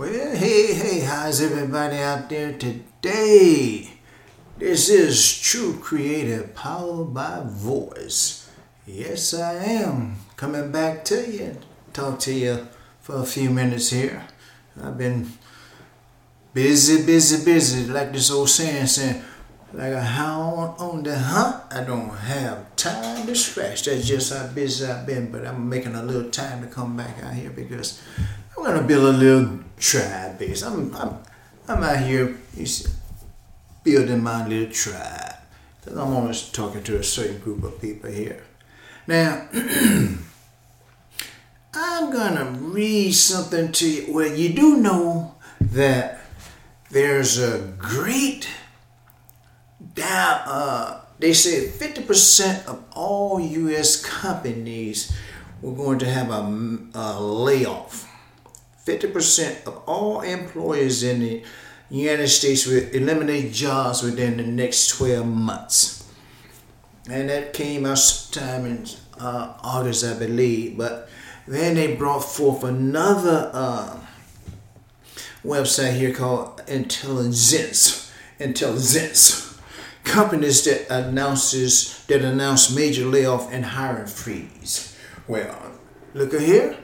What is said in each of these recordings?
Well, hey, hey, how's everybody out there today? This is True Creative Powered by Voice. Yes, I am coming back to you, talk to you for a few minutes here. I've been busy, busy, busy, like this old saying saying, like a hound on the hunt. I don't have time to scratch. That's just how busy I've been, but I'm making a little time to come back out here because I'm gonna build a little tribe base. I'm I'm I'm out here building my little tribe. Cause I'm always talking to a certain group of people here. Now I'm gonna read something to you. Well, you do know that there's a great down. Uh, they said 50% of all U.S. companies were going to have a, a layoff. 50% of all employers in the United States will eliminate jobs within the next 12 months. And that came out sometime in uh, August, I believe. But then they brought forth another uh, website here called Intelligence. Intelligence. Companies that announces that announce major layoff and hiring freeze. Well, look at here.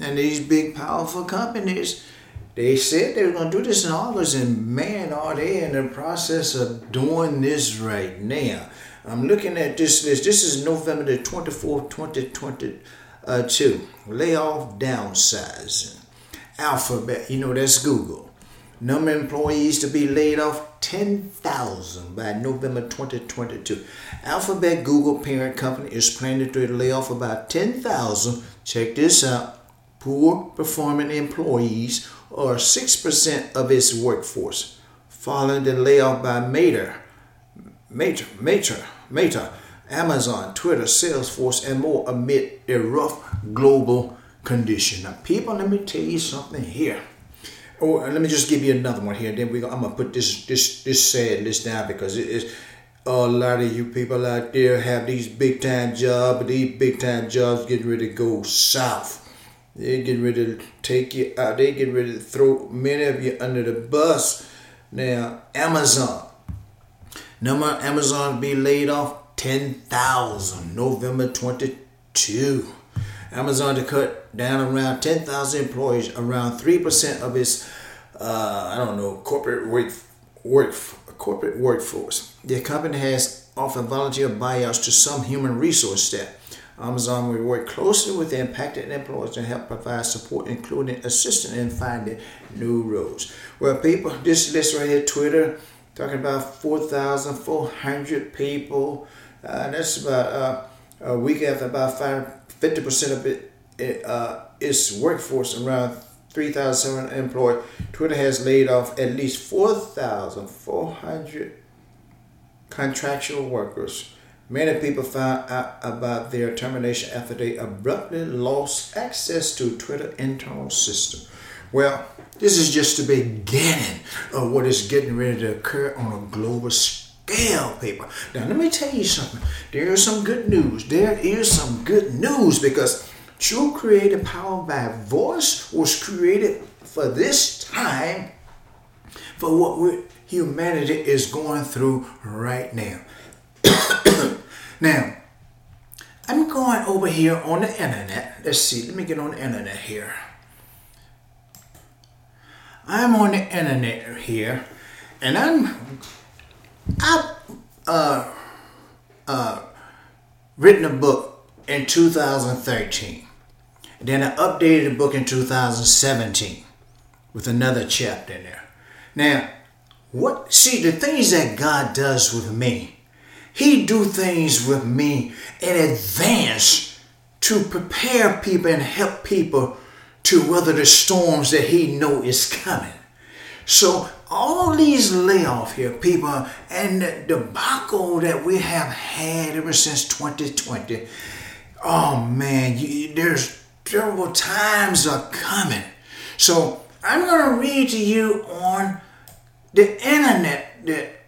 And these big powerful companies, they said they were going to do this in August, and man, are they in the process of doing this right now. I'm looking at this list. This is November the 24th, 2022. Uh, Layoff downsizing. Alphabet, you know, that's Google. Number of employees to be laid off 10,000 by November 2022. Alphabet Google parent company is planning to lay off about 10,000. Check this out poor performing employees or 6% of its workforce, following the layoff by Meta, Meta, Meta, Meta, Amazon, Twitter, Salesforce, and more amid a rough global condition. Now, people, let me tell you something here. Oh, let me just give you another one here. Then we, go, I'm gonna put this this this sad list down because it is a lot of you people out there have these big time jobs, but these big time jobs getting ready to go south. They get ready to take you out. They get ready to throw many of you under the bus. Now, Amazon. Number Amazon be laid off 10,000 November 22. Amazon to cut down around 10,000 employees, around 3% of its, uh, I don't know, corporate work, work corporate workforce. The company has offered volunteer buyouts to some human resource staff. Amazon will work closely with impacted employees to help provide support, including assistance in finding new roles. Well, people, this list right here, Twitter, talking about 4,400 people. Uh, that's about uh, a week after about five, 50% of it, it uh, its workforce, around 3,700 employed. Twitter has laid off at least 4,400 contractual workers. Many people found out about their termination after they abruptly lost access to Twitter internal system. Well, this is just the beginning of what is getting ready to occur on a global scale, people. Now, let me tell you something. There is some good news. There is some good news because True Creative Power by Voice was created for this time, for what humanity is going through right now. now, I'm going over here on the internet. Let's see, let me get on the internet here. I'm on the internet here, and I'm I've uh, uh, written a book in 2013. Then I updated the book in 2017 with another chapter in there. Now, what see the things that God does with me he do things with me in advance to prepare people and help people to weather the storms that he know is coming. So all these layoff here, people, and the debacle that we have had ever since 2020. Oh man, you, there's terrible times are coming. So I'm gonna read to you on the internet that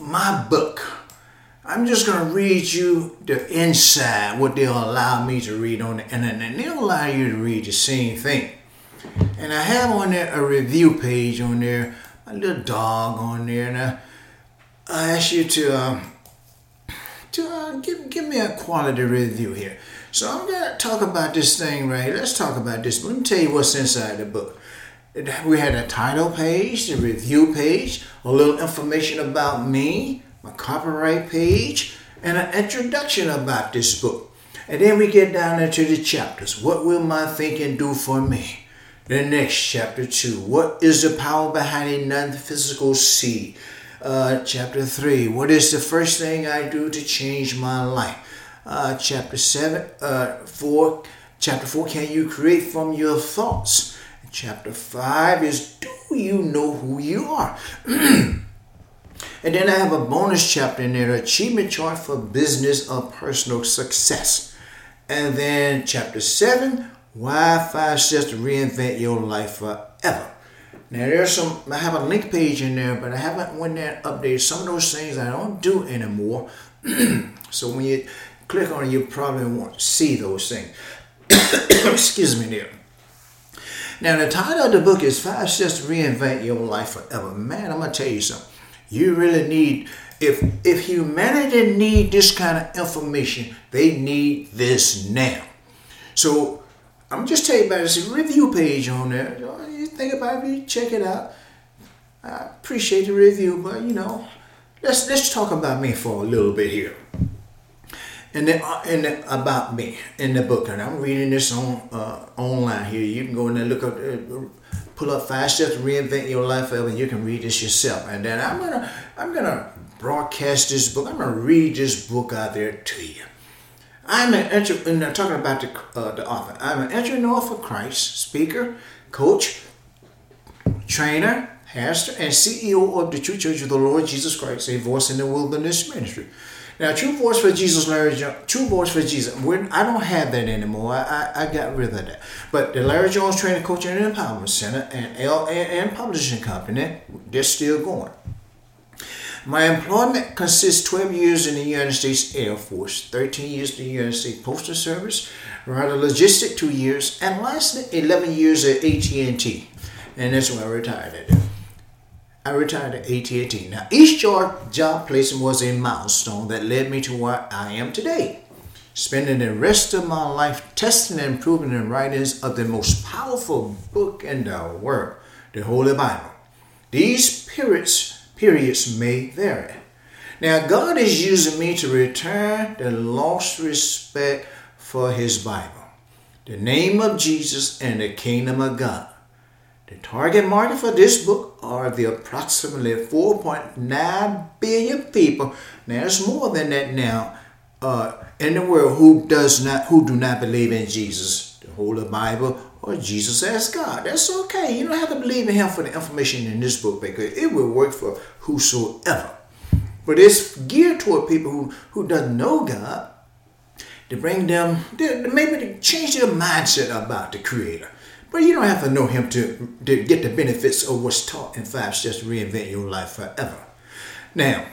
my book I'm just going to read you the inside, what they'll allow me to read on the internet. And they'll allow you to read the same thing. And I have on there a review page on there, a little dog on there, and I, I ask you to um, to uh, give give me a quality review here. So I'm gonna talk about this thing right here. Let's talk about this. Let me tell you what's inside the book. We had a title page, the review page, a little information about me, my copyright page, and an introduction about this book. And then we get down into the chapters. What will my thinking do for me? The next chapter two. What is the power behind a non-physical seed? Uh, chapter three. What is the first thing I do to change my life? Uh, chapter seven. Uh, four. Chapter four. Can you create from your thoughts? Chapter five is Do you know who you are? And then I have a bonus chapter in there, achievement chart for business or personal success. And then chapter seven, why five steps to reinvent your life forever. Now there's some I have a link page in there, but I haven't went there and updated some of those things I don't do anymore. so when you click on it, you probably won't see those things. Excuse me there. Now the title of the book is Five Steps to Reinvent Your Life Forever. Man, I'm gonna tell you something. You really need if if humanity need this kind of information, they need this now. So I'm just tell you about this review page on there. You think about it, you check it out. I appreciate the review, but you know, let's let's talk about me for a little bit here. And then, uh, and about me in the book, and I'm reading this on uh, online here. You can go in there look up. Uh, pull up five steps to reinvent your life and you can read this yourself. And then i'm gonna i'm gonna broadcast this book. I'm gonna read this book out there to you. I'm an and i'm talking about the, uh, the author. I'm an entrepreneur for christ speaker coach trainer pastor and ceo of the true church of the lord jesus christ a voice in the wilderness ministry now, True Voice for Jesus, Larry Jones, True Voice for Jesus. We're, I don't have that anymore. I, I, I, got rid of that. But the Larry Jones Training, Coaching, and Empowerment Center and and, Publishing Company, they're still going. My employment consists 12 years in the United States Air Force, 13 years in the United States Postal Service, Ryder Logistic two years, and lastly 11 years at AT&T. And that's when I retired at. I retired at AT&T. Now, each job, job placement was a milestone that led me to where I am today. Spending the rest of my life testing and improving the writings of the most powerful book in the world, the Holy Bible. These periods, periods may vary. Now, God is using me to return the lost respect for His Bible, the name of Jesus, and the kingdom of God. The target market for this book are the approximately 4.9 billion people. Now, there's more than that now uh, in the world who does not who do not believe in Jesus, the Holy Bible, or Jesus as God. That's okay. You don't have to believe in Him for the information in this book because it will work for whosoever. But it's geared toward people who, who doesn't know God to bring them, maybe to change their mindset about the Creator. But you don't have to know him to, to get the benefits of what's taught in five steps to reinvent your life forever. Now,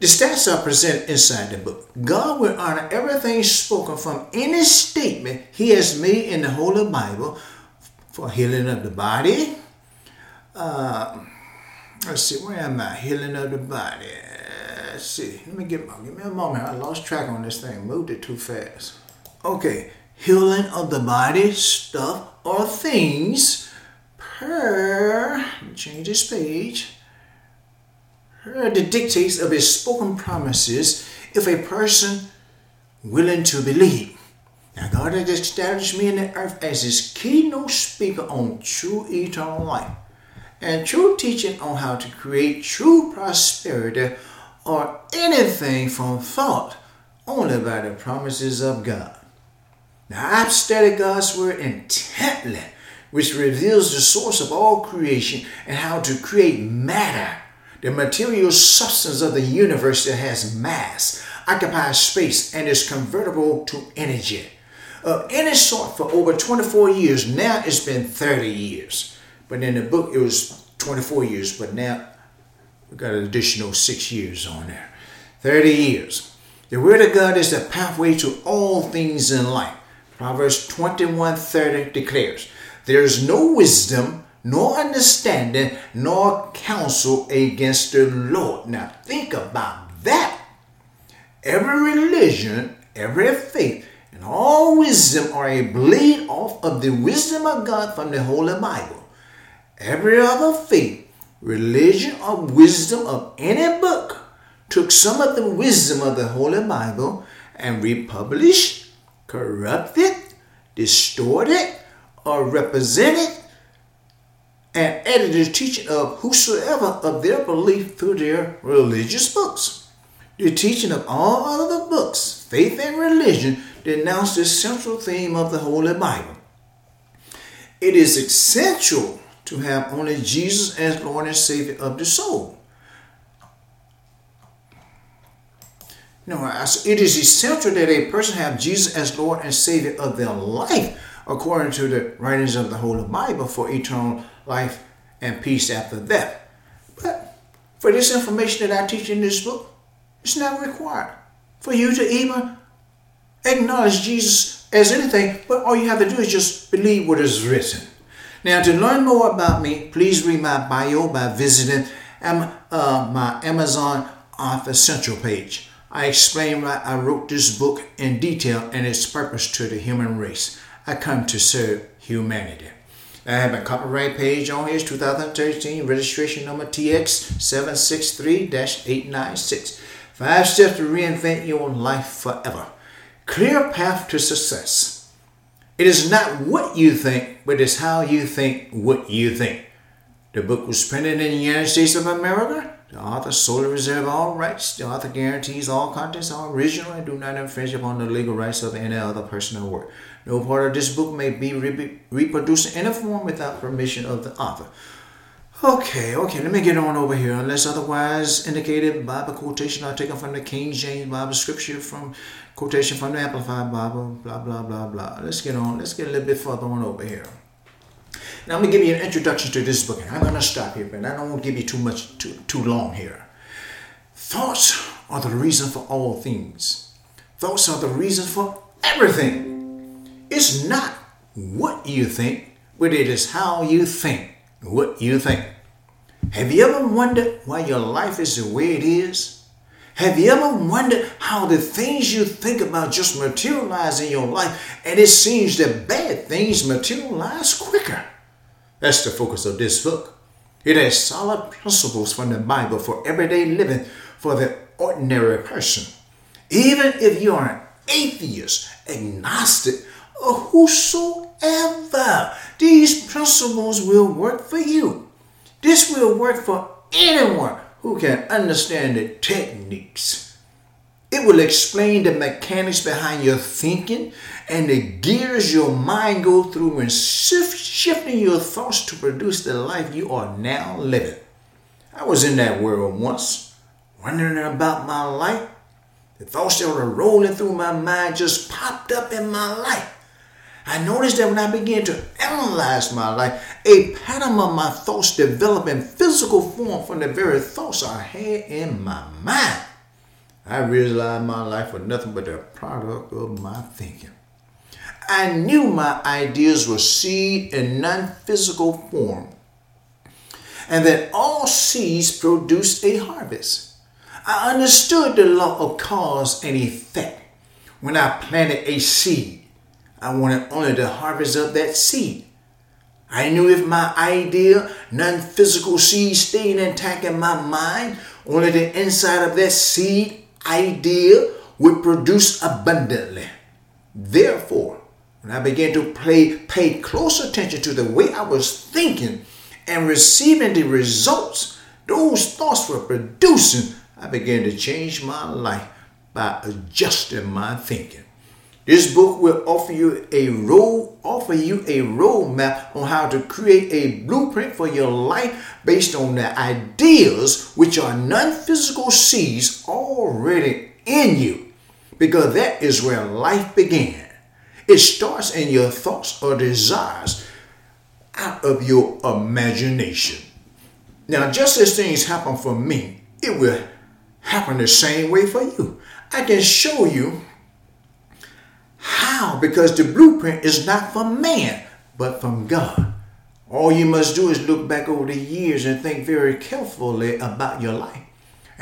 the stats are presented inside the book. God will honor everything spoken from any statement he has made in the Holy Bible for healing of the body. Uh, let's see, where am I? Healing of the body. Let's see. Let me get give me a moment. I lost track on this thing. Moved it too fast. Okay, healing of the body, stuff or things per, change this page, per the dictates of his spoken promises if a person willing to believe. Now, God has established me in the earth as his keynote speaker on true eternal life and true teaching on how to create true prosperity or anything from thought only by the promises of God. Now I've studied God's word intently, which reveals the source of all creation and how to create matter, the material substance of the universe that has mass, occupies space, and is convertible to energy. Of any sort for over 24 years. Now it's been 30 years. But in the book it was 24 years, but now we've got an additional six years on there. 30 years. The Word of God is the pathway to all things in life. Proverbs 21:30 declares, There is no wisdom, nor understanding, nor counsel against the Lord. Now think about that. Every religion, every faith, and all wisdom are a bleed off of the wisdom of God from the Holy Bible. Every other faith, religion, or wisdom of any book took some of the wisdom of the Holy Bible and republished, corrupted, distorted, or represented and added the teaching of whosoever of their belief through their religious books. The teaching of all other books, faith and religion, denounce the central theme of the Holy Bible. It is essential to have only Jesus as Lord and Savior of the soul. No, it is essential that a person have Jesus as Lord and Savior of their life, according to the writings of the Holy Bible, for eternal life and peace after death. But for this information that I teach in this book, it's not required for you to even acknowledge Jesus as anything, but all you have to do is just believe what is written. Now, to learn more about me, please read my bio by visiting uh, my Amazon Author Central page. I explain why I wrote this book in detail and its purpose to the human race. I come to serve humanity. I have a copyright page on here, 2013, registration number TX763-896. Five steps to reinvent your life forever. Clear path to success. It is not what you think, but it's how you think what you think. The book was printed in the United States of America the author solely reserve all rights. The author guarantees all contents are original and do not infringe upon the legal rights of any other person or work. No part of this book may be re- reproduced in any form without permission of the author. Okay, okay, let me get on over here. Unless otherwise indicated, Bible quotation are taken from the King James Bible, scripture from quotation from the Amplified Bible, blah, blah, blah, blah. Let's get on. Let's get a little bit further on over here. Now I'm gonna give you an introduction to this book, and I'm gonna stop here, but I don't want to give you too much too too long here. Thoughts are the reason for all things. Thoughts are the reason for everything. It's not what you think, but it is how you think what you think. Have you ever wondered why your life is the way it is? Have you ever wondered how the things you think about just materialize in your life and it seems that bad things materialize quicker? That's the focus of this book. It has solid principles from the Bible for everyday living for the ordinary person. Even if you are an atheist, agnostic, or whosoever, these principles will work for you. This will work for anyone who can understand the techniques it will explain the mechanics behind your thinking and the gears your mind go through when shift, shifting your thoughts to produce the life you are now living. I was in that world once, wondering about my life. The thoughts that were rolling through my mind just popped up in my life. I noticed that when I began to analyze my life, a pattern of my thoughts developed in physical form from the very thoughts I had in my mind. I realized my life was nothing but a product of my thinking. I knew my ideas were seed in non physical form, and that all seeds produce a harvest. I understood the law of cause and effect. When I planted a seed, I wanted only the harvest of that seed. I knew if my idea, non physical seed, stayed intact in my mind, only the inside of that seed idea would produce abundantly. Therefore, when I began to pay, pay close attention to the way I was thinking and receiving the results those thoughts were producing, I began to change my life by adjusting my thinking. This book will offer you a road, offer you a roadmap on how to create a blueprint for your life based on the ideas which are non-physical seeds already in you. Because that is where life began. It starts in your thoughts or desires out of your imagination. Now, just as things happen for me, it will happen the same way for you. I can show you how? Because the blueprint is not from man, but from God. All you must do is look back over the years and think very carefully about your life.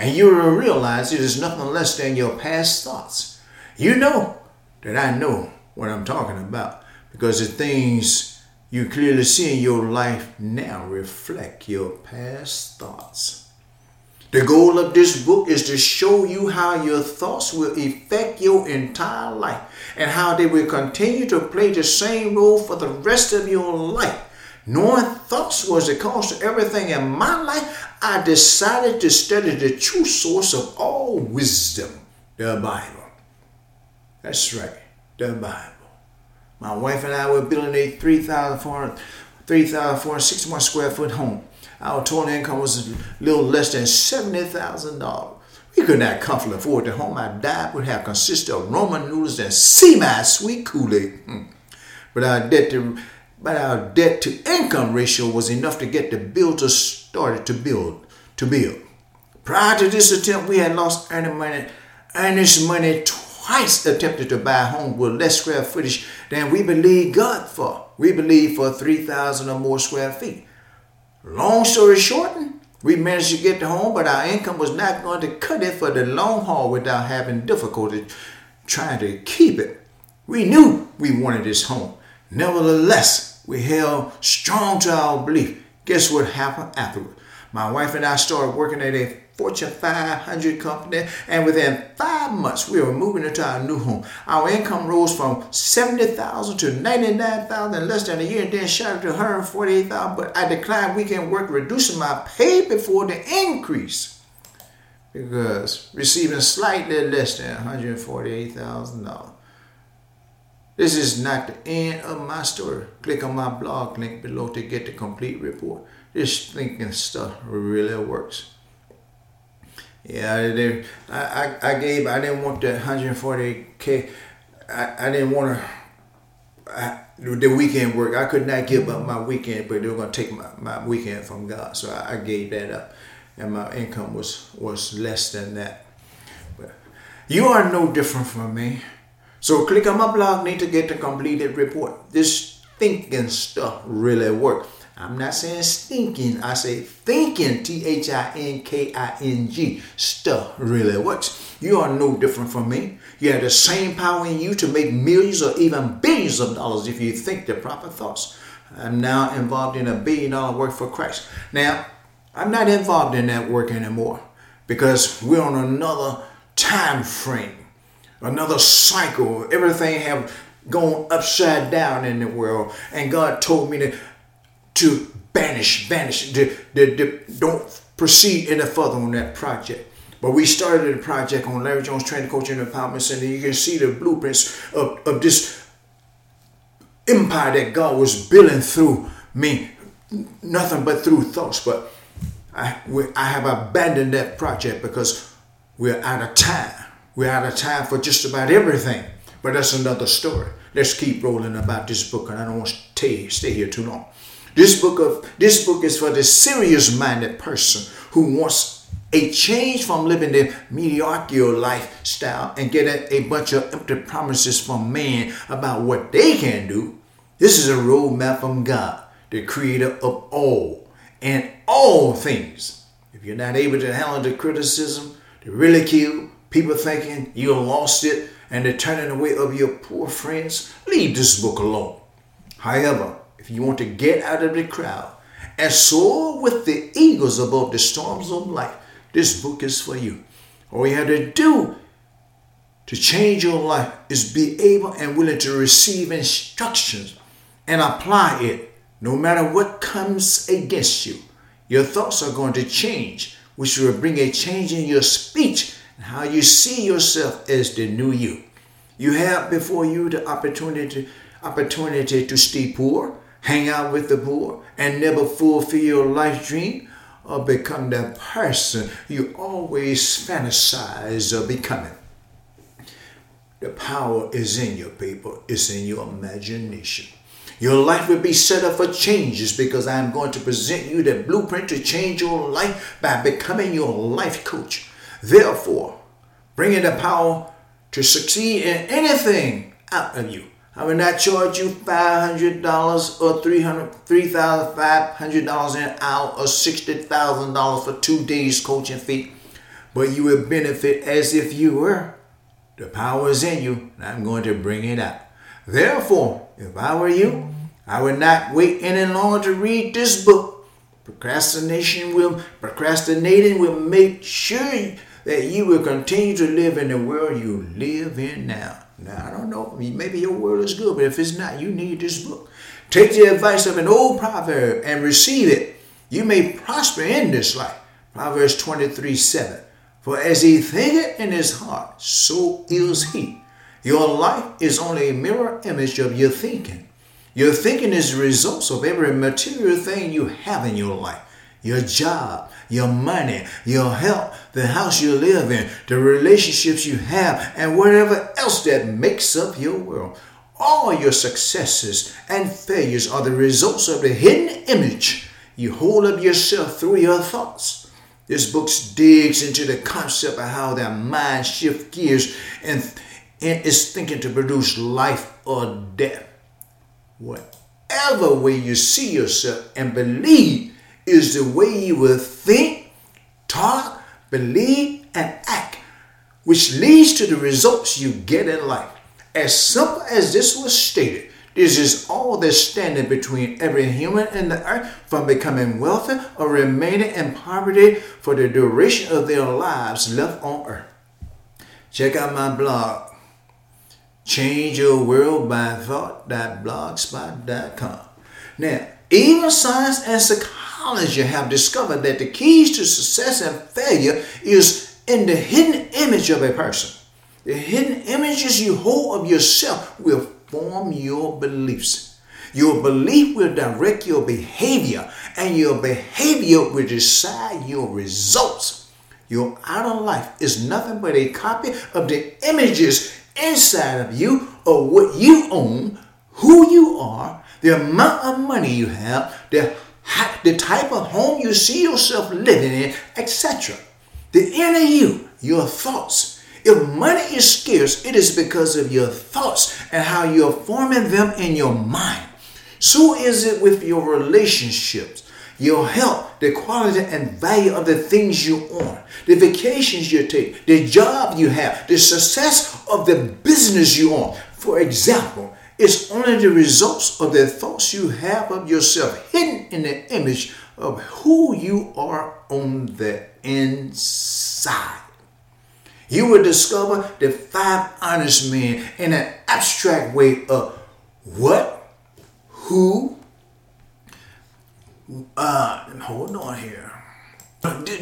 And you will realize it is nothing less than your past thoughts. You know that I know what I'm talking about because the things you clearly see in your life now reflect your past thoughts. The goal of this book is to show you how your thoughts will affect your entire life and how they will continue to play the same role for the rest of your life. Knowing thoughts was the cause to everything in my life, I decided to study the true source of all wisdom, the Bible. That's right, the Bible. My wife and I were building a 3,461 square foot home. Our total income was a little less than $70,000. We could not comfortably afford the home. Our diet would have consisted of Ramen noodles and semi-sweet Kool-Aid. Hmm. But our debt to but our debt to income ratio was enough to get the builder started to build to build. Prior to this attempt, we had lost earning money, earnest money twice attempted to buy a home with less square footage than we believe God for. We believe for 3,000 or more square feet. Long story short, we managed to get the home, but our income was not going to cut it for the long haul without having difficulty trying to keep it. We knew we wanted this home. Nevertheless, we held strong to our belief. Guess what happened afterward? My wife and I started working at a Fortune 500 company, and within five months, we were moving into our new home. Our income rose from 70,000 to 99,000 in less than a year, and then shot to 148,000. But I declined weekend work, reducing my pay before the increase because receiving slightly less than $148,000. This is not the end of my story. Click on my blog link below to get the complete report. This thinking stuff really works. Yeah, I. I, I, gave. I didn't want the 140k. I, I didn't want to. The weekend work. I could not give up my weekend, but they were gonna take my, my weekend from God, so I, I gave that up, and my income was was less than that. But you are no different from me. So click on my blog. Need to get the completed report. This thinking stuff really works. I'm not saying stinking, I say thinking, T H I N K I N G. Stuff really works. You are no different from me. You have the same power in you to make millions or even billions of dollars if you think the proper thoughts. I'm now involved in a billion dollar work for Christ. Now, I'm not involved in that work anymore because we're on another time frame, another cycle. Everything have gone upside down in the world. And God told me to to banish, vanish, to, to, to, don't proceed any further on that project. But we started a project on Larry Jones Training Coaching Empowerment Center. You can see the blueprints of, of this empire that God was building through me. Nothing but through thoughts. But I, I have abandoned that project because we're out of time. We're out of time for just about everything. But that's another story. Let's keep rolling about this book, and I don't want to stay, here too long. This book of this book is for the serious-minded person who wants a change from living the mediocre lifestyle and getting a, a bunch of empty promises from man about what they can do. This is a roadmap from God, the creator of all and all things. If you're not able to handle the criticism, the ridicule, people thinking you lost it, and they're turning away of your poor friends, leave this book alone. However, if you want to get out of the crowd and soar with the eagles above the storms of life, this book is for you. All you have to do to change your life is be able and willing to receive instructions and apply it no matter what comes against you. Your thoughts are going to change, which will bring a change in your speech how you see yourself as the new you. You have before you the opportunity opportunity to stay poor, hang out with the poor, and never fulfill your life dream, or become that person you always fantasize of becoming. The power is in your people, it's in your imagination. Your life will be set up for changes because I am going to present you the blueprint to change your life by becoming your life coach. Therefore, bringing the power to succeed in anything out of you I will not charge you $500 or $3,500 an hour or $60,000 for two days coaching fee, but you will benefit as if you were. The power is in you, and I'm going to bring it out. Therefore, if I were you, I would not wait any longer to read this book. Procrastination will procrastinating will make sure that you will continue to live in the world you live in now. Now, I don't know. Maybe your world is good, but if it's not, you need this book. Take the advice of an old proverb and receive it. You may prosper in this life. Proverbs 23 7. For as he thinketh in his heart, so is he. Your life is only a mirror image of your thinking. Your thinking is the results of every material thing you have in your life your job, your money, your health, the house you live in, the relationships you have, and whatever else that makes up your world. All your successes and failures are the results of the hidden image you hold of yourself through your thoughts. This book digs into the concept of how that mind shift gears and, and is thinking to produce life or death. Whatever way you see yourself and believe is the way you will think, talk, believe, and act, which leads to the results you get in life. As simple as this was stated, this is all that's standing between every human and the earth from becoming wealthy or remaining in poverty for the duration of their lives left on earth. Check out my blog, Change Your World by Thought.blogspot.com. Now, even science and psychology have discovered that the keys to success and failure is in the hidden image of a person. The hidden images you hold of yourself will form your beliefs. Your belief will direct your behavior, and your behavior will decide your results. Your outer life is nothing but a copy of the images inside of you of what you own, who you are, the amount of money you have, the, the type of home you see yourself living in, etc. The inner you, your thoughts. If money is scarce, it is because of your thoughts and how you're forming them in your mind. So is it with your relationships, your health, the quality and value of the things you own, the vacations you take, the job you have, the success of the business you own. For example, it's only the results of the thoughts you have of yourself, hidden in the image of who you are on the inside. You will discover the five honest men in an abstract way of what, who, uh, hold on here.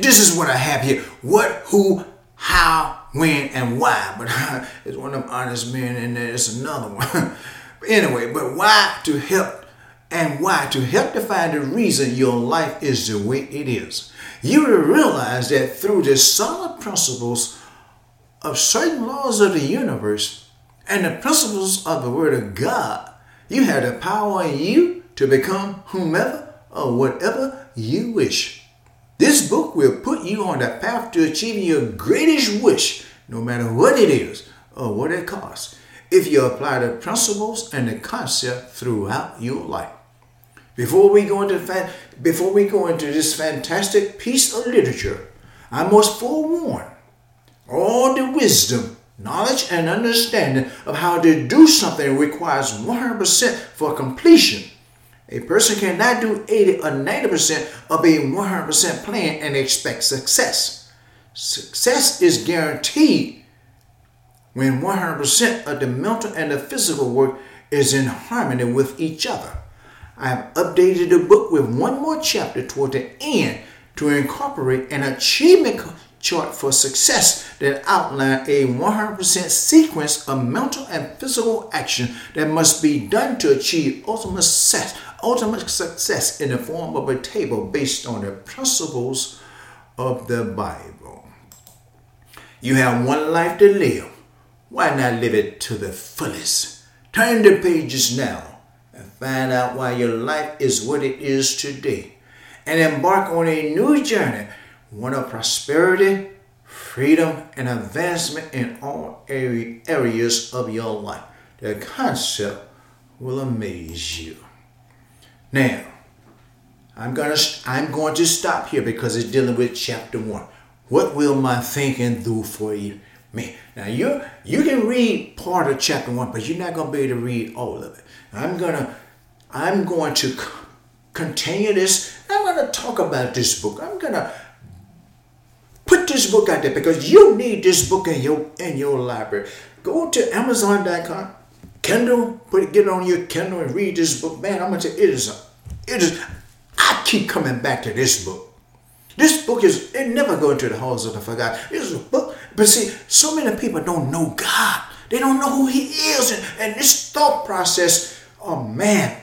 This is what I have here. What, who, how, when, and why. But it's one of them honest men, and there's another one. Anyway, but why to help and why to help define the reason your life is the way it is. You will realize that through the solid principles of certain laws of the universe and the principles of the Word of God, you have the power in you to become whomever or whatever you wish. This book will put you on the path to achieving your greatest wish, no matter what it is or what it costs if you apply the principles and the concept throughout your life. Before we go into before we go into this fantastic piece of literature, I must forewarn all the wisdom, knowledge, and understanding of how to do something requires 100% for completion. A person cannot do 80 or 90% of a 100% plan and expect success. Success is guaranteed when 100% of the mental and the physical work is in harmony with each other. I have updated the book with one more chapter toward the end to incorporate an achievement chart for success that outline a 100% sequence of mental and physical action that must be done to achieve ultimate success, ultimate success in the form of a table based on the principles of the Bible. You have one life to live. Why not live it to the fullest? Turn the pages now and find out why your life is what it is today. And embark on a new journey, one of prosperity, freedom, and advancement in all areas of your life. The concept will amaze you. Now, I'm gonna I'm going to stop here because it's dealing with chapter one. What will my thinking do for you? Me. Now you you can read part of chapter one, but you're not gonna be able to read all of it. I'm gonna I'm going to continue this. I'm gonna talk about this book. I'm gonna put this book out there because you need this book in your in your library. Go to Amazon.com, Kindle, put it, get it on your Kindle and read this book. Man, I'm gonna it is it is I keep coming back to this book. This book is it never go into the halls of the forgotten. This is a book, but see, so many people don't know God. They don't know who He is, and, and this thought process. Oh man,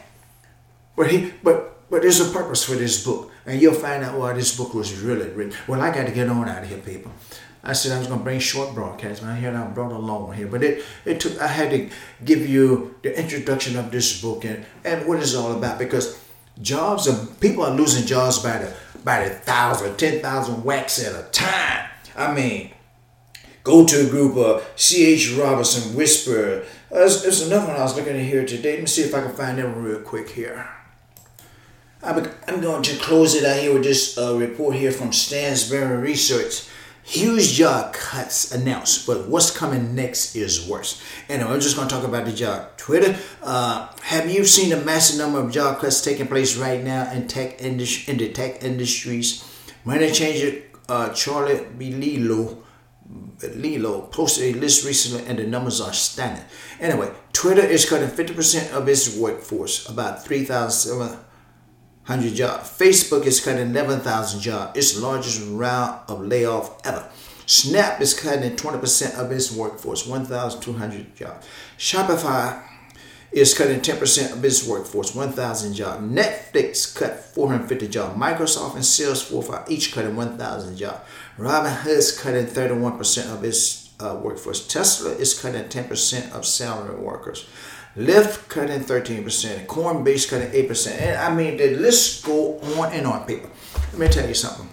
but he, but but there's a purpose for this book, and you'll find out why this book was really written. Well, I got to get on out of here, people. I said I was gonna bring short broadcast, man. Here I brought a long one here, but it it took. I had to give you the introduction of this book and and what it's all about because jobs are people are losing jobs by the by the thousand, ten thousand whacks at a time. I mean, go to a group of C.H. Robinson Whisper. Uh, there's, there's another one I was looking at here today. Let me see if I can find one real quick here. I'm, I'm going to close it out here with this uh, report here from Stansberry Research. Huge job cuts announced, but what's coming next is worse. Anyway, I'm just going to talk about the job. Twitter, uh, have you seen the massive number of job cuts taking place right now in tech industry, in the tech industries? Money changer uh, Charlie B. Lilo, posted a list recently, and the numbers are stunning. Anyway, Twitter is cutting 50% of its workforce, about 3,700 jobs. Facebook is cutting 11,000 jobs, its largest round of layoff ever. Snap is cutting 20% of its workforce, 1,200 jobs. Shopify is cutting 10% of its workforce, 1,000 jobs. Netflix cut 450 jobs. Microsoft and Salesforce are each cutting 1,000 jobs. Robinhood is cutting 31% of its uh, workforce. Tesla is cutting 10% of salary workers. Lyft cutting 13%, Coinbase cutting 8%. And I mean, the list go on and on, people. Let me tell you something.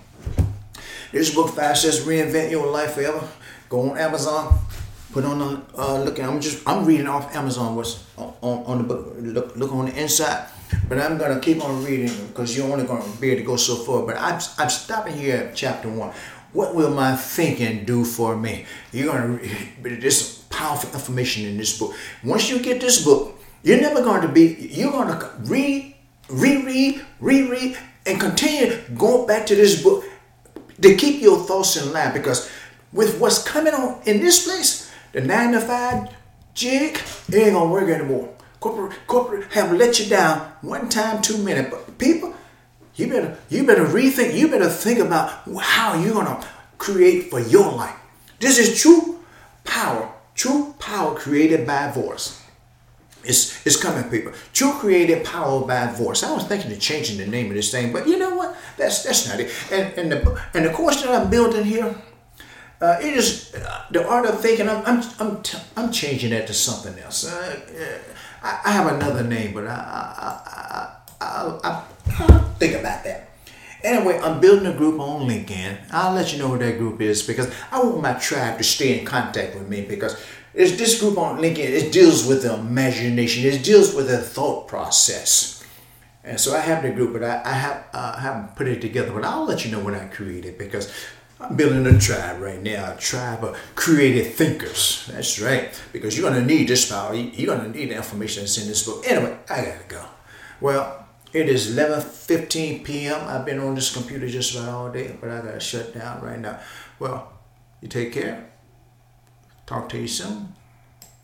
This book, Fast says Reinvent Your Life Forever. Go on Amazon, put on the, uh, look, I'm just, I'm reading off Amazon what's on, on the book. Look, look on the inside. But I'm to keep on reading because you're only to be able to go so far. But I'm, I'm stopping here at chapter one. What will my thinking do for me? You're going to, this powerful information in this book. Once you get this book, you're never going to be, you're going to read, reread, reread, and continue going back to this book to keep your thoughts in line because with what's coming on in this place, the nine to five jig, it ain't gonna work anymore. Corporate, corporate have let you down one time, two minutes. But people, you better, you better rethink. You better think about how you're gonna create for your life. This is true power True power created by voice. It's, it's coming, people. True created power by voice. I was thinking of changing the name of this thing, but you know what? That's that's not it. And, and the and the course that I'm building here, uh, it is uh, the art of thinking. I'm I'm I'm, t- I'm changing that to something else. Uh, I, I, have another name, but I, I, I, I think about that. Anyway, I'm building a group on LinkedIn. I'll let you know what that group is because I want my tribe to stay in contact with me because it's this group on LinkedIn. It deals with the imagination. It deals with the thought process. And so I have the group, but I, I have uh, haven't put it together. But I'll let you know when I create it because I'm building a tribe right now, a tribe of creative thinkers. That's right, because you're gonna need this power. You're gonna need the information that's in this book. Anyway, I gotta go. Well, it is 11:15 p.m. I've been on this computer just about all day, but I gotta shut down right now. Well, you take care. Talk to you soon.